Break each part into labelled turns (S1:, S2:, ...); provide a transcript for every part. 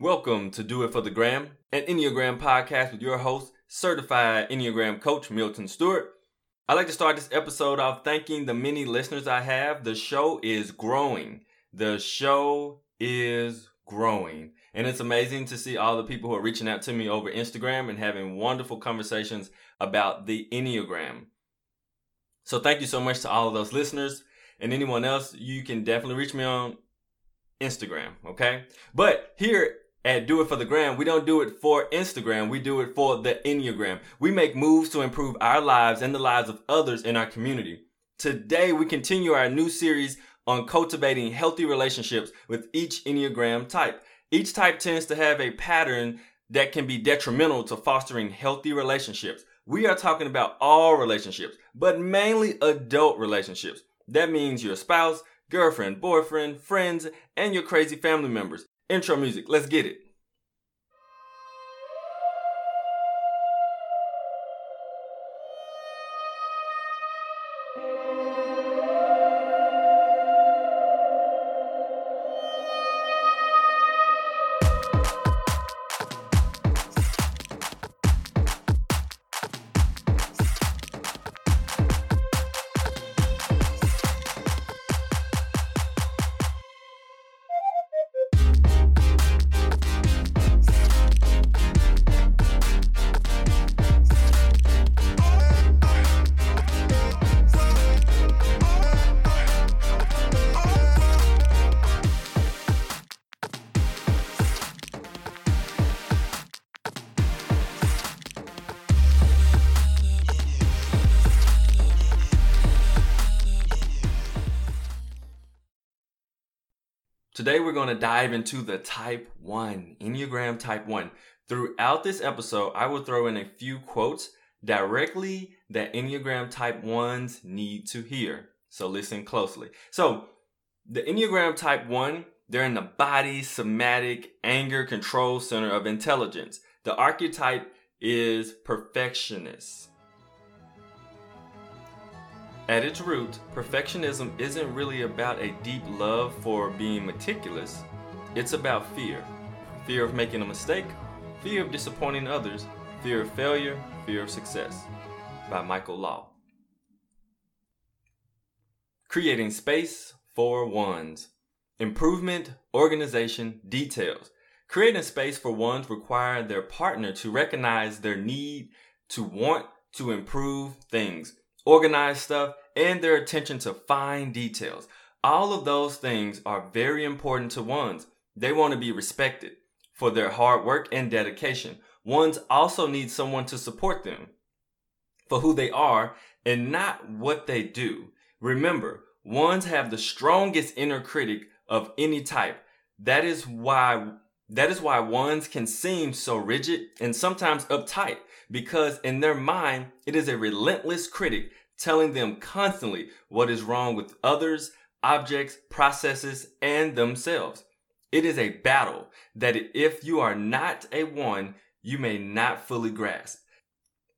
S1: Welcome to Do It for the Gram, an Enneagram podcast with your host, certified Enneagram coach Milton Stewart. I'd like to start this episode off thanking the many listeners I have. The show is growing. The show is growing. And it's amazing to see all the people who are reaching out to me over Instagram and having wonderful conversations about the Enneagram. So thank you so much to all of those listeners and anyone else. You can definitely reach me on Instagram, okay? But here at Do It for the Gram, we don't do it for Instagram. We do it for the Enneagram. We make moves to improve our lives and the lives of others in our community. Today, we continue our new series on cultivating healthy relationships with each Enneagram type. Each type tends to have a pattern that can be detrimental to fostering healthy relationships. We are talking about all relationships, but mainly adult relationships. That means your spouse, girlfriend, boyfriend, friends, and your crazy family members. Intro music, let's get it. Today we're going to dive into the type 1, Enneagram type 1. Throughout this episode, I will throw in a few quotes directly that Enneagram type 1s need to hear. So listen closely. So, the Enneagram type 1, they're in the body, somatic, anger control center of intelligence. The archetype is perfectionist. At its root, perfectionism isn't really about a deep love for being meticulous. It's about fear. Fear of making a mistake, fear of disappointing others, fear of failure, fear of success. By Michael Law. Creating space for ones. Improvement, organization, details. Creating space for ones require their partner to recognize their need to want to improve things organized stuff, and their attention to fine details. All of those things are very important to ones. They want to be respected for their hard work and dedication. Ones also need someone to support them for who they are and not what they do. Remember, ones have the strongest inner critic of any type. That is why that is why ones can seem so rigid and sometimes uptight because in their mind, it is a relentless critic telling them constantly what is wrong with others, objects, processes, and themselves. It is a battle that if you are not a one, you may not fully grasp.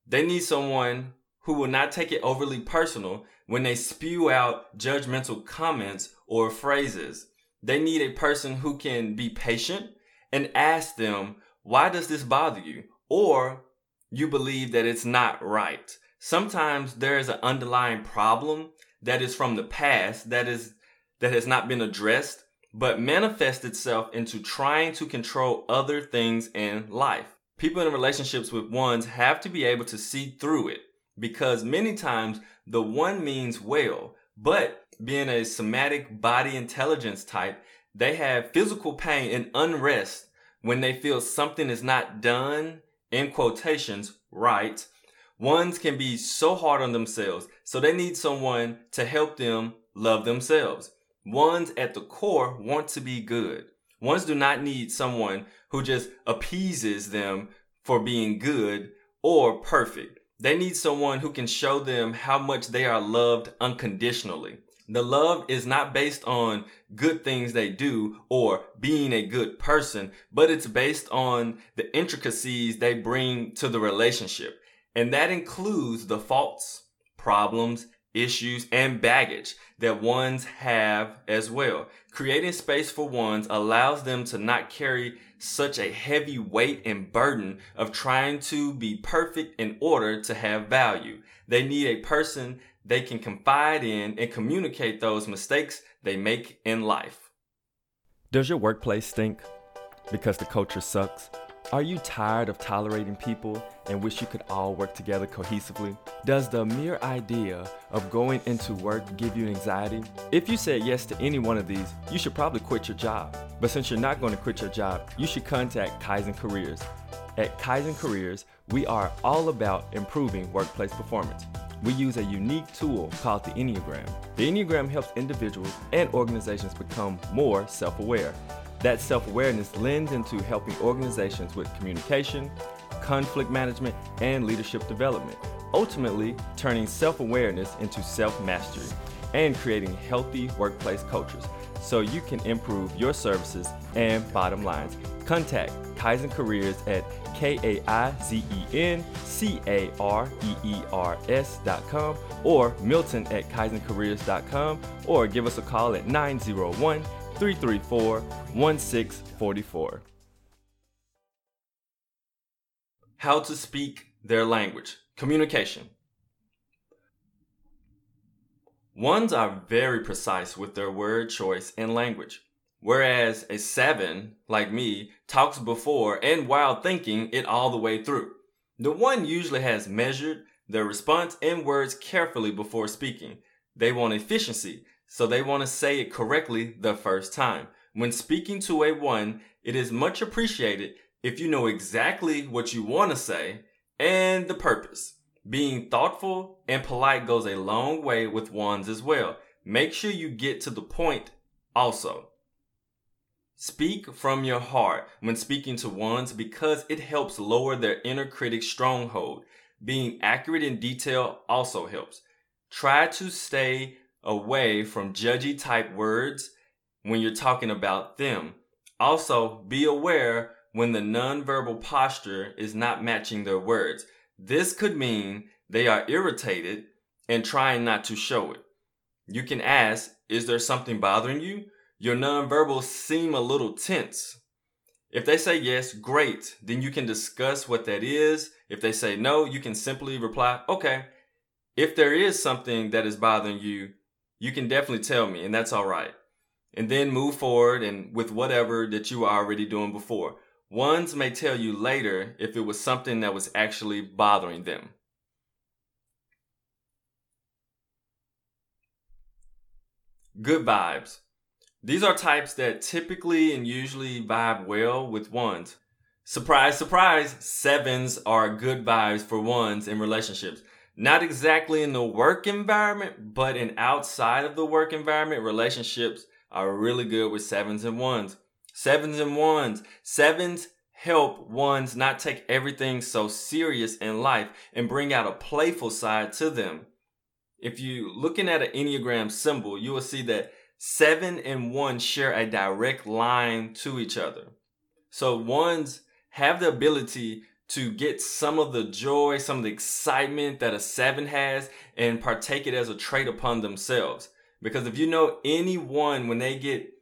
S1: They need someone who will not take it overly personal when they spew out judgmental comments or phrases. They need a person who can be patient and ask them, why does this bother you? Or you believe that it's not right. Sometimes there is an underlying problem that is from the past that is that has not been addressed but manifests itself into trying to control other things in life. People in relationships with ones have to be able to see through it because many times the one means well, but being a somatic body intelligence type, they have physical pain and unrest when they feel something is not done, in quotations, right. Ones can be so hard on themselves, so they need someone to help them love themselves. Ones at the core want to be good. Ones do not need someone who just appeases them for being good or perfect. They need someone who can show them how much they are loved unconditionally. The love is not based on good things they do or being a good person, but it's based on the intricacies they bring to the relationship. And that includes the faults, problems, issues, and baggage that ones have as well. Creating space for ones allows them to not carry such a heavy weight and burden of trying to be perfect in order to have value. They need a person they can confide in and communicate those mistakes they make in life. Does your workplace stink? Because the culture sucks? Are you tired of tolerating people and wish you could all work together cohesively? Does the mere idea of going into work give you anxiety? If you said yes to any one of these, you should probably quit your job. But since you're not going to quit your job, you should contact Kaizen Careers. At Kaizen Careers, we are all about improving workplace performance. We use a unique tool called the Enneagram. The Enneagram helps individuals and organizations become more self aware. That self awareness lends into helping organizations with communication, conflict management, and leadership development, ultimately turning self awareness into self mastery and creating healthy workplace cultures so you can improve your services and bottom lines. Contact Kaizen Careers at K A I Z E N C A R E E R S dot com or Milton at KaizenCareers.com or give us a call at 901 334 1644. How to speak their language. Communication. Ones are very precise with their word choice and language, whereas a seven, like me, talks before and while thinking it all the way through. The one usually has measured their response and words carefully before speaking. They want efficiency, so they want to say it correctly the first time. When speaking to a one, it is much appreciated if you know exactly what you want to say and the purpose. Being thoughtful and polite goes a long way with ones as well. Make sure you get to the point also. Speak from your heart when speaking to ones because it helps lower their inner critic stronghold. Being accurate in detail also helps. Try to stay away from judgy type words when you're talking about them. Also, be aware when the nonverbal posture is not matching their words. This could mean they are irritated and trying not to show it. You can ask, is there something bothering you? Your nonverbals seem a little tense. If they say yes, great. Then you can discuss what that is. If they say no, you can simply reply, okay. If there is something that is bothering you, you can definitely tell me, and that's all right. And then move forward and with whatever that you are already doing before. Ones may tell you later if it was something that was actually bothering them. Good vibes. These are types that typically and usually vibe well with ones. Surprise, surprise, sevens are good vibes for ones in relationships. Not exactly in the work environment, but in outside of the work environment, relationships are really good with sevens and ones. Sevens and ones. Sevens help ones not take everything so serious in life and bring out a playful side to them. If you're looking at an Enneagram symbol, you will see that seven and one share a direct line to each other. So ones have the ability to get some of the joy, some of the excitement that a seven has and partake it as a trait upon themselves. Because if you know anyone, when they get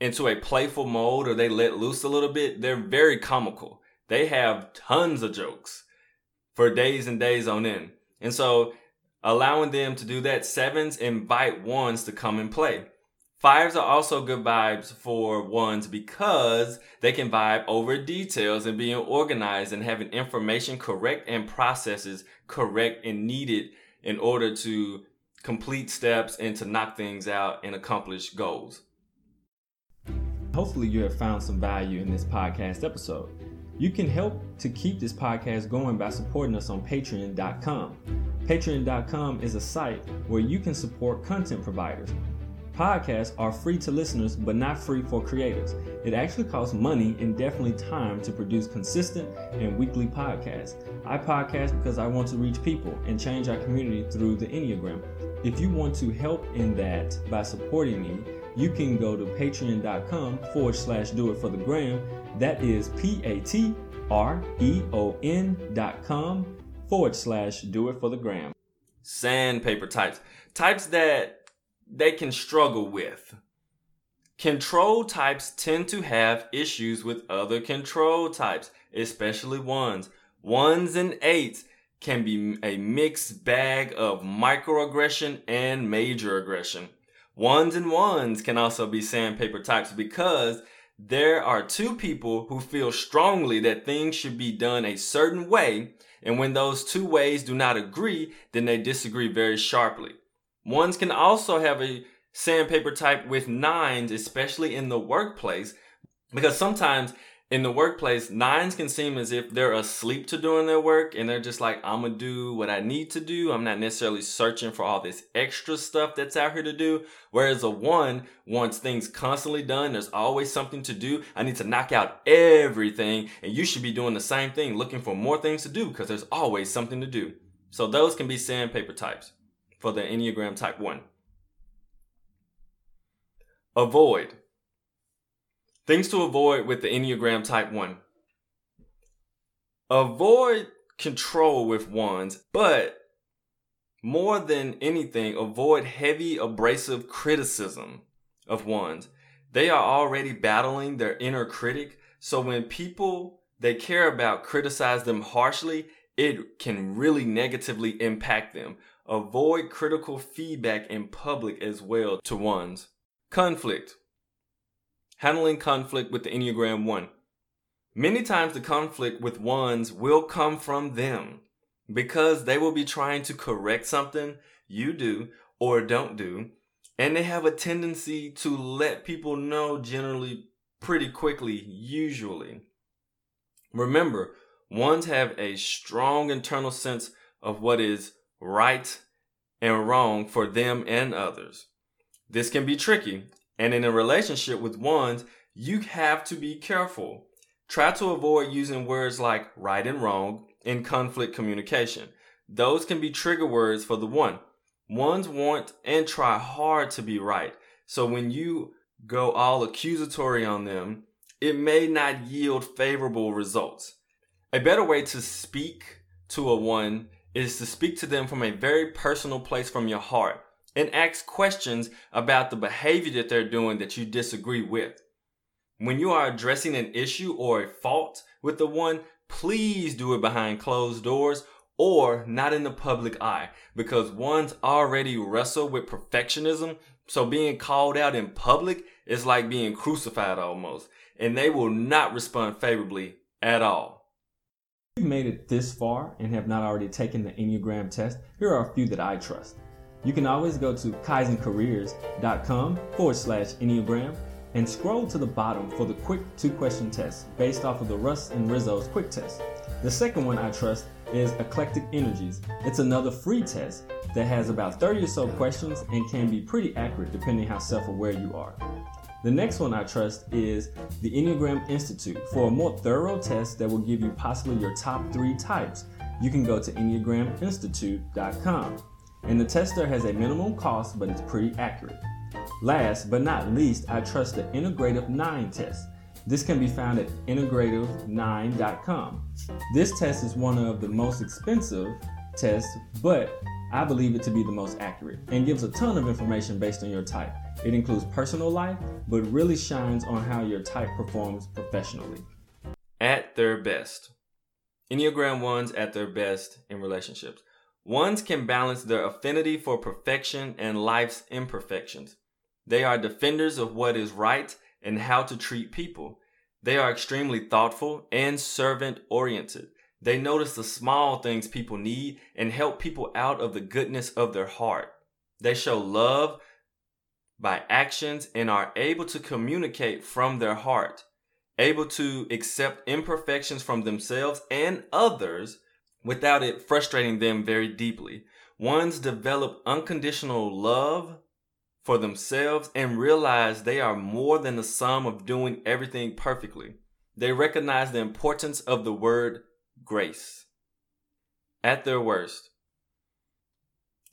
S1: into a playful mode or they let loose a little bit, they're very comical. They have tons of jokes for days and days on end. And so allowing them to do that, sevens invite ones to come and play. Fives are also good vibes for ones because they can vibe over details and being organized and having information correct and processes correct and needed in order to complete steps and to knock things out and accomplish goals. Hopefully, you have found some value in this podcast episode. You can help to keep this podcast going by supporting us on patreon.com. Patreon.com is a site where you can support content providers Podcasts are free to listeners, but not free for creators. It actually costs money and definitely time to produce consistent and weekly podcasts. I podcast because I want to reach people and change our community through the Enneagram. If you want to help in that by supporting me, you can go to patreon.com forward slash do it for the gram. That is P A T R E O N dot com forward slash do it for the gram. Sandpaper types. Types that they can struggle with. Control types tend to have issues with other control types, especially ones. Ones and eights can be a mixed bag of microaggression and major aggression. Ones and ones can also be sandpaper types because there are two people who feel strongly that things should be done a certain way, and when those two ways do not agree, then they disagree very sharply. Ones can also have a sandpaper type with nines, especially in the workplace, because sometimes in the workplace, nines can seem as if they're asleep to doing their work and they're just like, I'm gonna do what I need to do. I'm not necessarily searching for all this extra stuff that's out here to do. Whereas a one wants things constantly done. There's always something to do. I need to knock out everything. And you should be doing the same thing, looking for more things to do because there's always something to do. So those can be sandpaper types for the Enneagram type one. Avoid. Things to avoid with the Enneagram Type 1. Avoid control with ones, but more than anything, avoid heavy, abrasive criticism of ones. They are already battling their inner critic, so when people they care about criticize them harshly, it can really negatively impact them. Avoid critical feedback in public as well to ones. Conflict. Handling conflict with the Enneagram 1. Many times the conflict with ones will come from them because they will be trying to correct something you do or don't do. And they have a tendency to let people know generally pretty quickly, usually. Remember, ones have a strong internal sense of what is right and wrong for them and others. This can be tricky and in a relationship with ones, you have to be careful. Try to avoid using words like right and wrong in conflict communication. Those can be trigger words for the one. Ones want and try hard to be right. So when you go all accusatory on them, it may not yield favorable results. A better way to speak to a one is to speak to them from a very personal place from your heart and ask questions about the behavior that they're doing that you disagree with. When you are addressing an issue or a fault with the one, please do it behind closed doors or not in the public eye because one's already wrestle with perfectionism. So being called out in public is like being crucified almost, and they will not respond favorably at all.
S2: You've made it this far and have not already taken the Enneagram test, here are a few that I trust. You can always go to kaizencareers.com forward slash Enneagram and scroll to the bottom for the quick two question test based off of the Russ and Rizzo's quick test. The second one I trust is Eclectic Energies. It's another free test that has about 30 or so questions and can be pretty accurate depending how self aware you are. The next one I trust is the Enneagram Institute. For a more thorough test that will give you possibly your top three types, you can go to EnneagramInstitute.com and the tester has a minimum cost but it's pretty accurate. Last but not least, I trust the Integrative 9 test. This can be found at integrative9.com. This test is one of the most expensive tests, but I believe it to be the most accurate and gives a ton of information based on your type. It includes personal life, but really shines on how your type performs professionally.
S1: At their best. Enneagram 1s at their best in relationships. Ones can balance their affinity for perfection and life's imperfections. They are defenders of what is right and how to treat people. They are extremely thoughtful and servant oriented. They notice the small things people need and help people out of the goodness of their heart. They show love by actions and are able to communicate from their heart, able to accept imperfections from themselves and others without it frustrating them very deeply. Ones develop unconditional love for themselves and realize they are more than the sum of doing everything perfectly. They recognize the importance of the word grace. At their worst,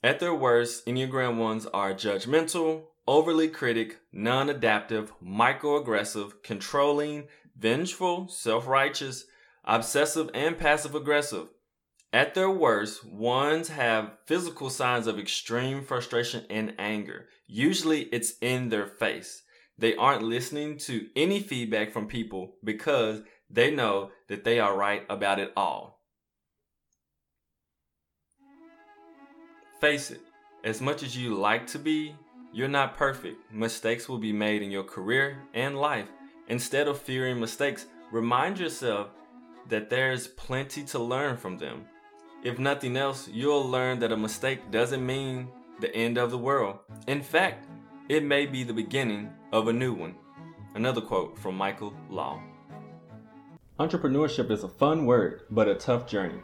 S1: at their worst, Enneagram ones are judgmental, overly critic, non adaptive, microaggressive, controlling, vengeful, self righteous, obsessive, and passive aggressive. At their worst, ones have physical signs of extreme frustration and anger. Usually it's in their face. They aren't listening to any feedback from people because they know that they are right about it all. Face it, as much as you like to be, you're not perfect. Mistakes will be made in your career and life. Instead of fearing mistakes, remind yourself that there's plenty to learn from them. If nothing else, you'll learn that a mistake doesn't mean the end of the world. In fact, it may be the beginning of a new one. Another quote from Michael Law.
S2: Entrepreneurship is a fun word, but a tough journey.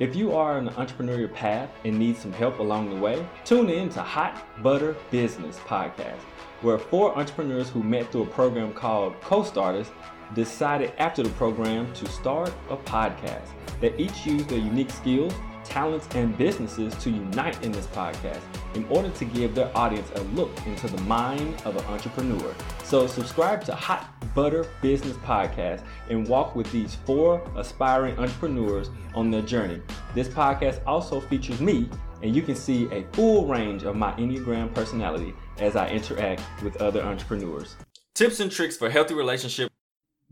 S2: If you are on an entrepreneurial path and need some help along the way, tune in to Hot Butter Business Podcast, where four entrepreneurs who met through a program called Co-Starters decided after the program to start a podcast. They each use their unique skills, talents, and businesses to unite in this podcast in order to give their audience a look into the mind of an entrepreneur. So, subscribe to Hot Butter Business Podcast and walk with these four aspiring entrepreneurs on their journey. This podcast also features me, and you can see a full range of my Enneagram personality as I interact with other entrepreneurs.
S1: Tips and tricks for healthy relationship.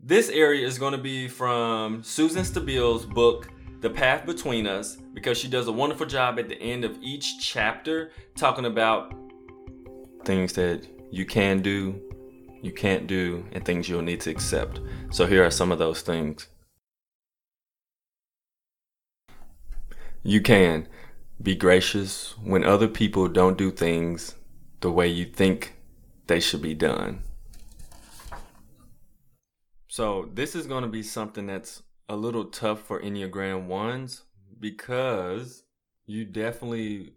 S1: This area is going to be from Suzanne Stabile's book, The Path Between Us, because she does a wonderful job at the end of each chapter talking about things that you can do, you can't do, and things you'll need to accept. So here are some of those things. You can be gracious when other people don't do things the way you think they should be done. So this is going to be something that's a little tough for Enneagram ones because you definitely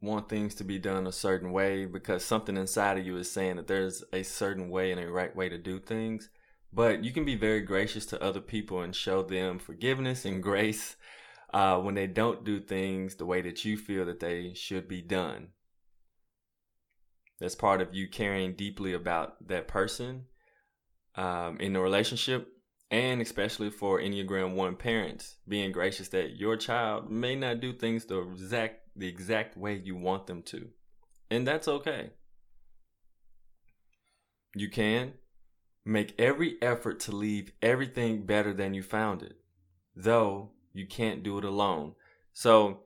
S1: want things to be done a certain way because something inside of you is saying that there's a certain way and a right way to do things. But you can be very gracious to other people and show them forgiveness and grace uh, when they don't do things the way that you feel that they should be done. That's part of you caring deeply about that person um, in the relationship and especially for Enneagram 1 parents, being gracious that your child may not do things the exact the exact way you want them to. And that's okay. You can make every effort to leave everything better than you found it, though you can't do it alone. So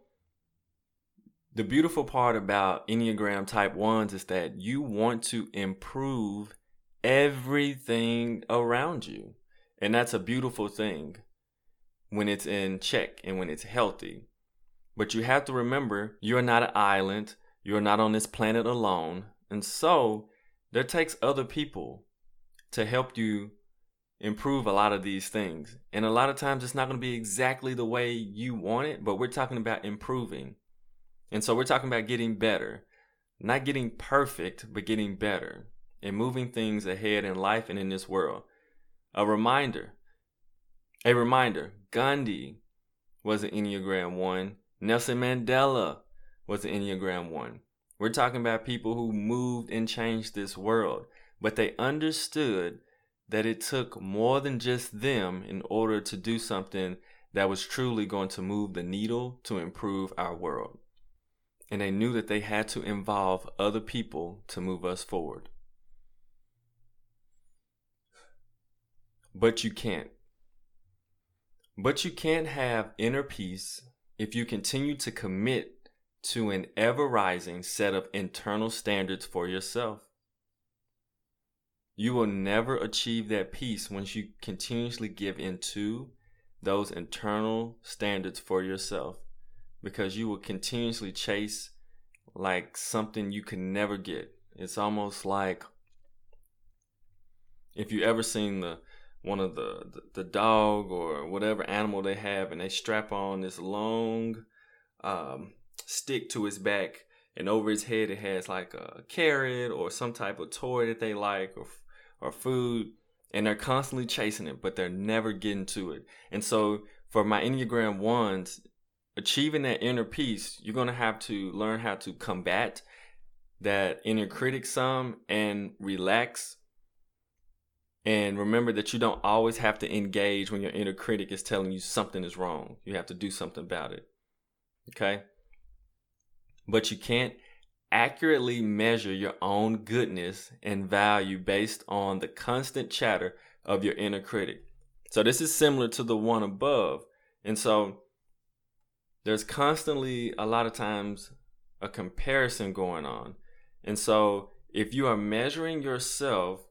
S1: the beautiful part about Enneagram type 1s is that you want to improve everything around you. And that's a beautiful thing when it's in check and when it's healthy. But you have to remember you're not an island, you're not on this planet alone. And so there takes other people to help you improve a lot of these things. And a lot of times it's not going to be exactly the way you want it, but we're talking about improving. And so we're talking about getting better. Not getting perfect, but getting better and moving things ahead in life and in this world. A reminder. A reminder. Gandhi was an Enneagram 1. Nelson Mandela was an Enneagram 1. We're talking about people who moved and changed this world, but they understood that it took more than just them in order to do something that was truly going to move the needle to improve our world. And they knew that they had to involve other people to move us forward. But you can't. But you can't have inner peace if you continue to commit to an ever rising set of internal standards for yourself. You will never achieve that peace once you continuously give in to those internal standards for yourself because you will continuously chase like something you can never get. It's almost like if you ever seen the one of the, the, the dog or whatever animal they have and they strap on this long um, stick to his back and over his head it has like a carrot or some type of toy that they like or or food and they're constantly chasing it, but they're never getting to it. And so for my Enneagram ones, achieving that inner peace, you're to have to learn how to combat that inner critic some and relax And remember that you don't always have to engage when your inner critic is telling you something is wrong. You have to do something about it. Okay? But you can't accurately measure your own goodness and value based on the constant chatter of your inner critic. So this is similar to the one above. And so there's constantly a lot of times a comparison going on. And so if you are measuring yourself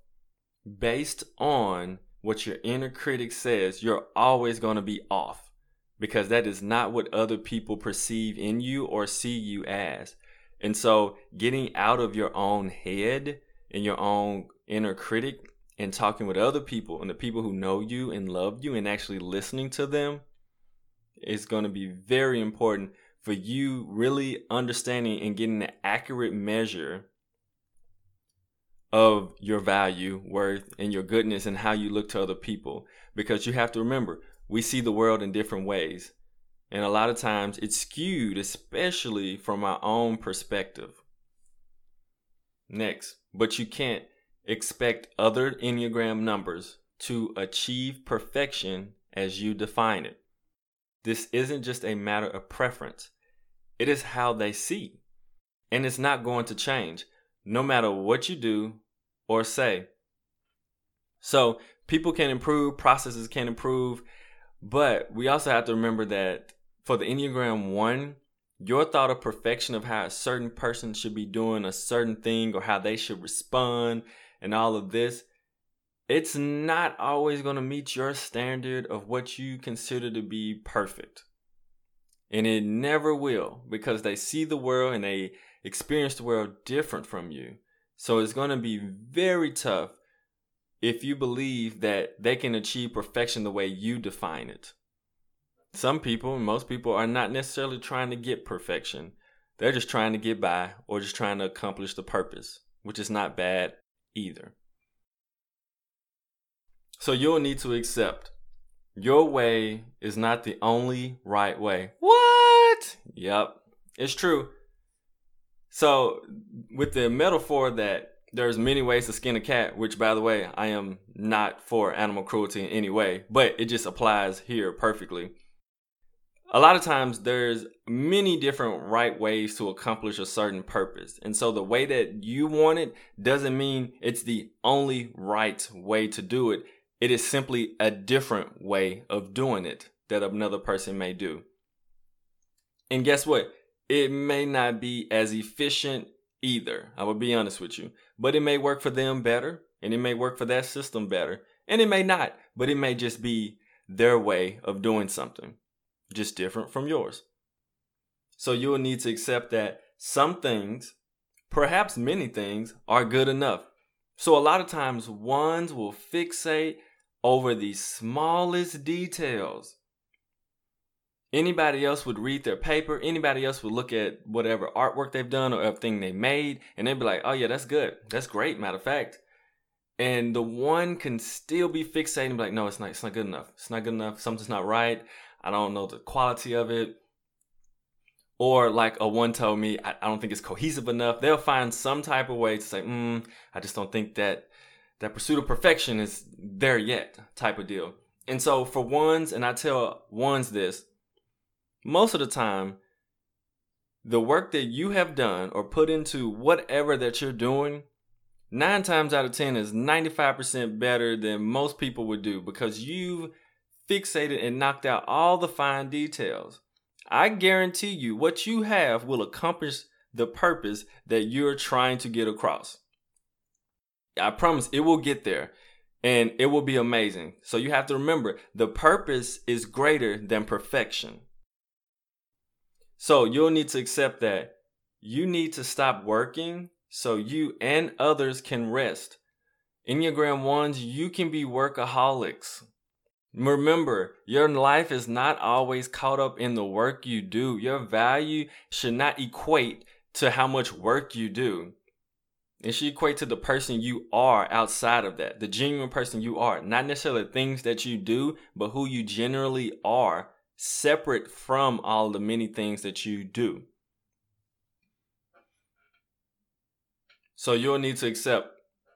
S1: based on what your inner critic says, you're always going to be off because that is not what other people perceive in you or see you as. And so, getting out of your own head and your own inner critic and talking with other people and the people who know you and love you and actually listening to them is going to be very important for you really understanding and getting an accurate measure of your value, worth, and your goodness and how you look to other people. Because you have to remember, we see the world in different ways. And a lot of times it's skewed, especially from our own perspective. Next, but you can't expect other Enneagram numbers to achieve perfection as you define it. This isn't just a matter of preference, it is how they see. And it's not going to change no matter what you do or say. So people can improve, processes can improve, but we also have to remember that for the Enneagram 1, your thought of perfection of how a certain person should be doing a certain thing or how they should respond and all of this, it's not always going to meet your standard of what you consider to be perfect. And it never will because they see the world and they experience the world different from you. So it's going to be very tough if you believe that they can achieve perfection the way you define it. Some people, most people, are not necessarily trying to get perfection. They're just trying to get by or just trying to accomplish the purpose, which is not bad either. So you'll need to accept your way is not the only right way. What? Yep, it's true. So, with the metaphor that there's many ways to skin a cat, which by the way, I am not for animal cruelty in any way, but it just applies here perfectly. A lot of times there's many different right ways to accomplish a certain purpose. And so the way that you want it doesn't mean it's the only right way to do it. It is simply a different way of doing it that another person may do. And guess what? It may not be as efficient either. I will be honest with you. But it may work for them better, and it may work for that system better, and it may not, but it may just be their way of doing something, just different from yours. So you'll need to accept that some things, perhaps many things, are good enough. So a lot of times ones will fixate over the smallest details Anybody else would read their paper. Anybody else would look at whatever artwork they've done or everything they made, and they'd be like, "Oh yeah, that's good. That's great." Matter of fact, and the one can still be fixated and be like, "No, it's not. It's not good enough. It's not good enough. Something's not right. I don't know the quality of it." Or like a one told me, I, I don't think it's cohesive enough. They'll find some type of way to say, mm, "I just don't think that that pursuit of perfection is there yet." Type of deal. And so for ones, and I tell ones this most of the time, the work that you have done or put into whatever that you're doing, nine times out of 10 is 95% better than most people would do because you've fixated and knocked out all the fine details. I guarantee you, what you have will accomplish the purpose that you're trying to get across. I promise it will get there and it will be amazing. So you have to remember the purpose is greater than perfection. So you'll need to accept that you need to stop working so you and others can rest. Enneagram ones, you can be workaholics. Remember, your life is not always caught up in the work you do. Your value should not equate to how much work you do. It should equate to the person you are outside of that, the genuine person you are. Not necessarily things that you do, but who you generally are separate from all the many things that you do. So you'll need to accept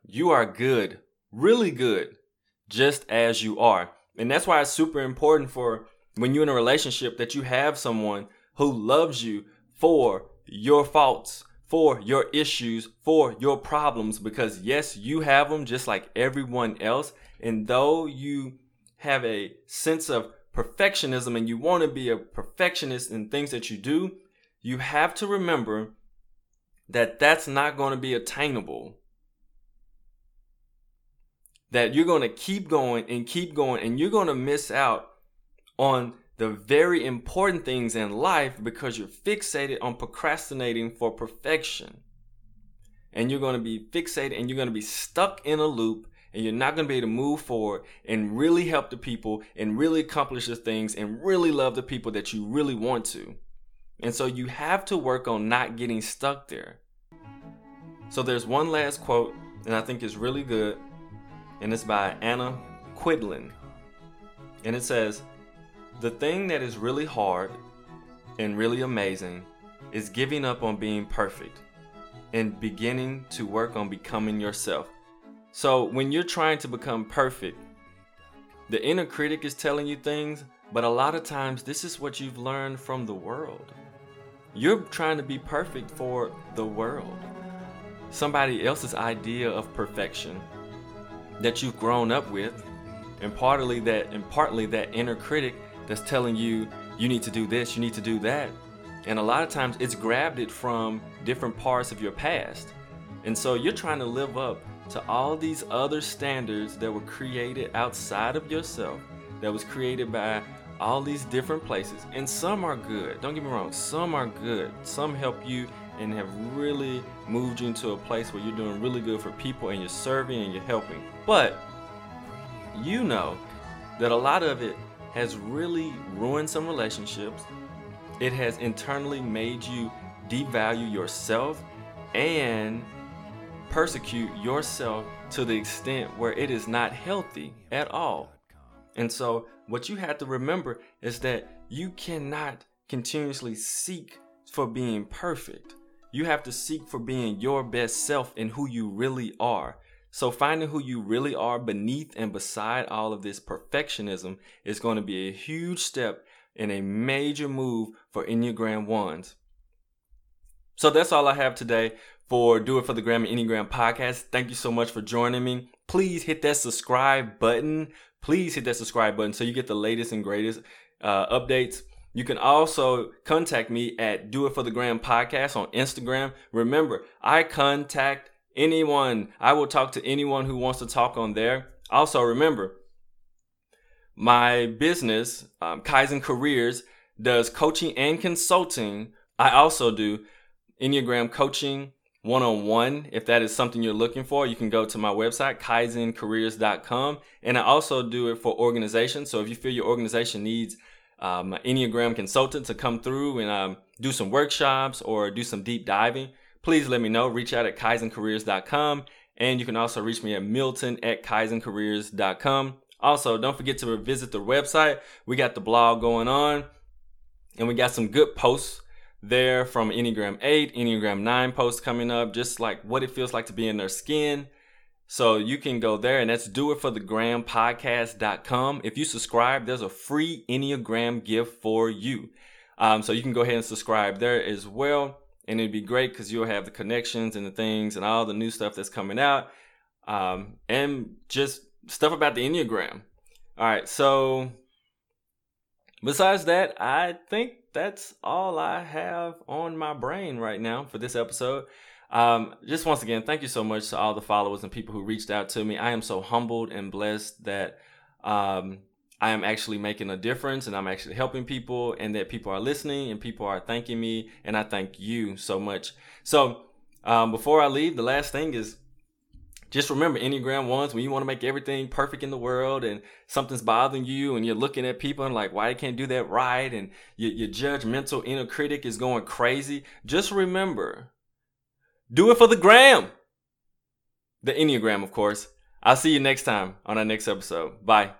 S1: you are good, really good just as you are. And that's why it's super important for when you're in a relationship that you have someone who loves you for your faults, for your issues, for your problems, because yes, you have them just like everyone else. And though you have a sense of perfectionism and you want to be a perfectionist in things that you do, you have to remember that that's not going to be attainable. That you're going to keep going and keep going and you're going to miss out on the very important things in life because you're fixated on procrastinating for perfection. And you're going to be fixated and you're going to be stuck in a loop and you're not going to be able to move forward and really help the people and really accomplish the things and really love the people that you really want to. And so you have to work on not getting stuck there. So there's one last quote, and I think it's really good, and it's by Anna Quindlen. And it says, The thing that is really hard and really amazing is giving up on being perfect and beginning to work on becoming yourself. So when you're trying to become perfect, the inner critic is telling you things, but a lot of times this is what you've learned from the world. You're trying to be perfect for the world. Somebody else's idea of perfection that you've grown up with, and partly that and partly that inner critic that's telling you you need to do this, you need to do that. And a lot of times it's grabbed it from different parts of your past. And so you're trying to live up to all these other standards that were created outside of yourself, that was created by all these different places. And some are good. Don't get me wrong, some are good. Some help you and have really moved you into a place where you're doing really good for people and you're serving and you're helping. But you know that a lot of it has really ruined some relationships. It has internally made you devalue yourself and persecute yourself to the extent where it is not healthy at all. And so, what you have to remember is that you cannot continuously seek for being perfect. You have to seek for being your best self and who you really are. So, finding who you really are beneath and beside all of this perfectionism is going to be a huge step and a major move for Enneagram 1s. So, that's all I have today for Do It for the Gram and Enneagram podcast. Thank you so much for joining me. Please hit that subscribe button. Please hit that subscribe button so you get the latest and greatest uh, updates. You can also contact me at Do It for the Gram podcast on Instagram. Remember, I contact anyone. I will talk to anyone who wants to talk on there. Also, remember, my business, um, Kaizen Careers, does coaching and consulting. I also do Enneagram coaching one on one. If that is something you're looking for, you can go to my website, kaizencareers.com. And I also do it for organizations. So if you feel your organization needs um, an Enneagram consultant to come through and um, do some workshops or do some deep diving, please let me know. Reach out at kaizencareers.com. And you can also reach me at milton at kaizencareers.com. Also, don't forget to visit the website. We got the blog going on and we got some good posts there from Enneagram 8, Enneagram 9 posts coming up, just like what it feels like to be in their skin. So you can go there and that's doitforthegrampodcast.com. If you subscribe, there's a free Enneagram gift for you. Um, so you can go ahead and subscribe there as well. And it'd be great because you'll have the connections and the things and all the new stuff that's coming out. Um, and just stuff about the Enneagram. All right. So besides that, I think that's all I have on my brain right now for this episode. Um, just once again, thank you so much to all the followers and people who reached out to me. I am so humbled and blessed that um, I am actually making a difference and I'm actually helping people and that people are listening and people are thanking me. And I thank you so much. So, um, before I leave, the last thing is just remember Enneagram ones when you want to make everything perfect in the world and something's bothering you and you're looking at people and like, why I can't do that right? And your, your judgmental inner critic is going crazy. Just remember, do it for the gram. The Enneagram, of course. I'll see you next time on our next episode. Bye.